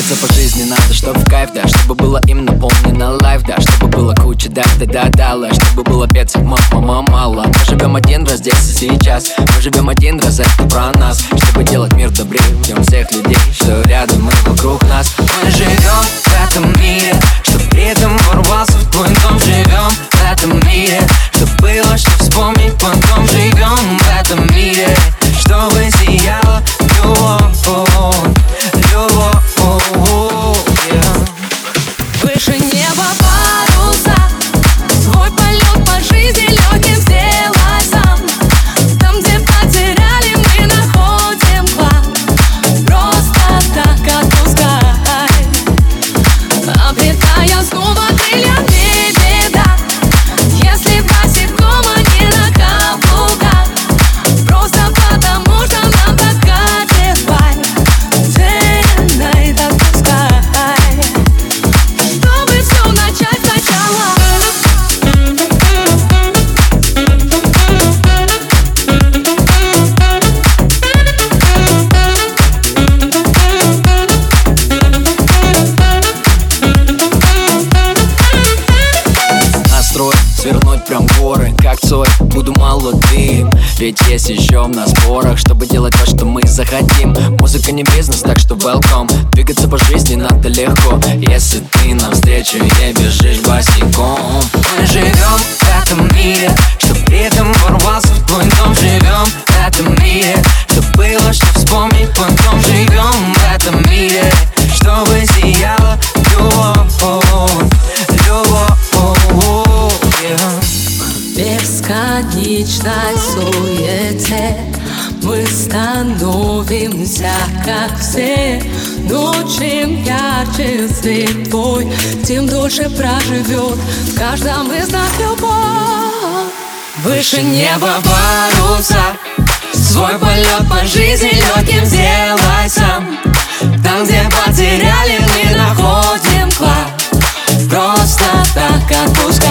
Двигаться по жизни надо, чтоб в кайф, да Чтобы было им наполнено лайф, да Чтобы было куча да да да да Чтобы было пецов мама мало. Мы живем один раз здесь и сейчас Мы живем один раз, это про нас. Чтобы делать мир добрее, ждем всех людей Что рядом и вокруг нас молодым, ведь есть еще на спорах Чтобы делать то, что мы захотим. Музыка не бизнес, так что welcome. Двигаться по жизни надо легко. Если ты навстречу ей бежишь босиком. Мы живем в этом мире Что при этом ворвался в твой дом. Живем в этом мире Становимся как все. Но чем ярче свет твой Тем дольше проживет в каждом из нас любовь. Выше неба паруса Свой полет по жизни легким сделай сам Там, где потеряли, мы находим клад. Просто так отпускай